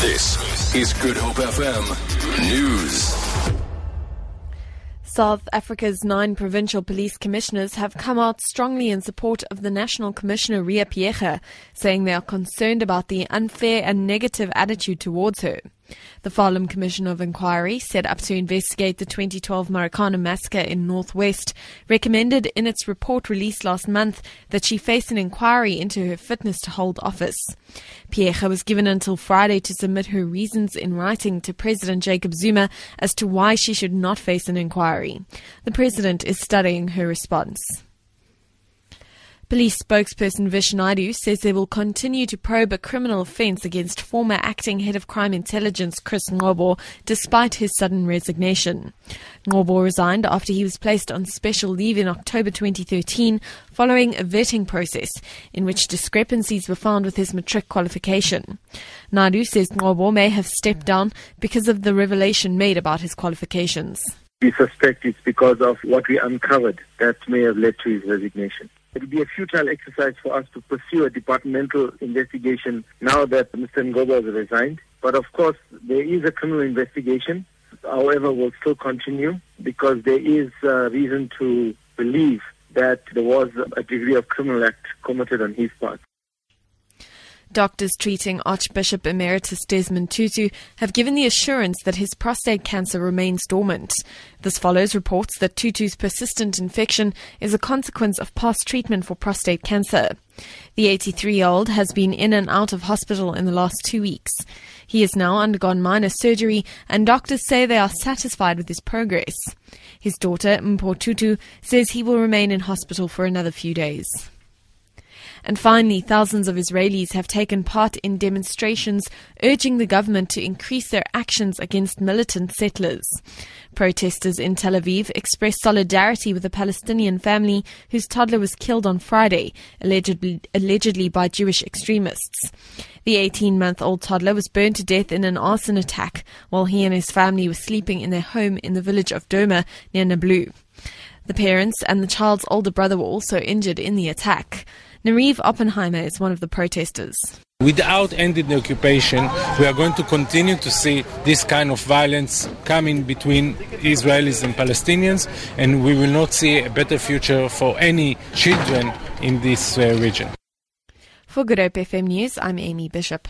This is Good Hope FM News. South Africa's nine provincial police commissioners have come out strongly in support of the National Commissioner Riah Phiyega, saying they are concerned about the unfair and negative attitude towards her. The Farlam Commission of Inquiry, set up to investigate the 2012 Marikana massacre in Northwest, recommended in its report released last month that she face an inquiry into her fitness to hold office. Phiyega was given until Friday to submit her reasons in writing to President Jacob Zuma as to why she should not face an inquiry. The president is studying her response. Police spokesperson Vish Naidu says they will continue to probe a criminal offence against former acting head of crime intelligence Chris Ngcobo despite his sudden resignation. Ngcobo resigned after he was placed on special leave in October 2013 following a vetting process in which discrepancies were found with his matric qualification. Naidu says Ngcobo may have stepped down because of the revelation made about his qualifications. We suspect it's because of what we uncovered that may have led to his resignation. It would be a futile exercise for us to pursue a departmental investigation now that Mr. Ngcobo has resigned. But of course, there is a criminal investigation. However, will still continue because there is uh, reason to believe that there was a degree of criminal act committed on his part. Doctors treating Archbishop Emeritus Desmond Tutu have given the assurance that his prostate cancer remains dormant. This follows reports that Tutu's persistent infection is a consequence of past treatment for prostate cancer. The 83 year old has been in and out of hospital in the last two weeks. He has now undergone minor surgery, and doctors say they are satisfied with his progress. His daughter, Mpho Tutu, says he will remain in hospital for another few days. And finally, thousands of Israelis have taken part in demonstrations urging the government to increase their actions against militant settlers. Protesters in Tel Aviv expressed solidarity with a Palestinian family whose toddler was killed on Friday, allegedly, allegedly by Jewish extremists. The 18 month old toddler was burned to death in an arson attack while he and his family were sleeping in their home in the village of Doma near Nablus. The parents and the child's older brother were also injured in the attack. Yariv Oppenheimer is one of the protesters. Without ending the occupation, we are going to continue to see this kind of violence coming between Israelis and Palestinians, and we will not see a better future for any children in this uh, region. For Good Hope FM News, I'm Amy Bishop.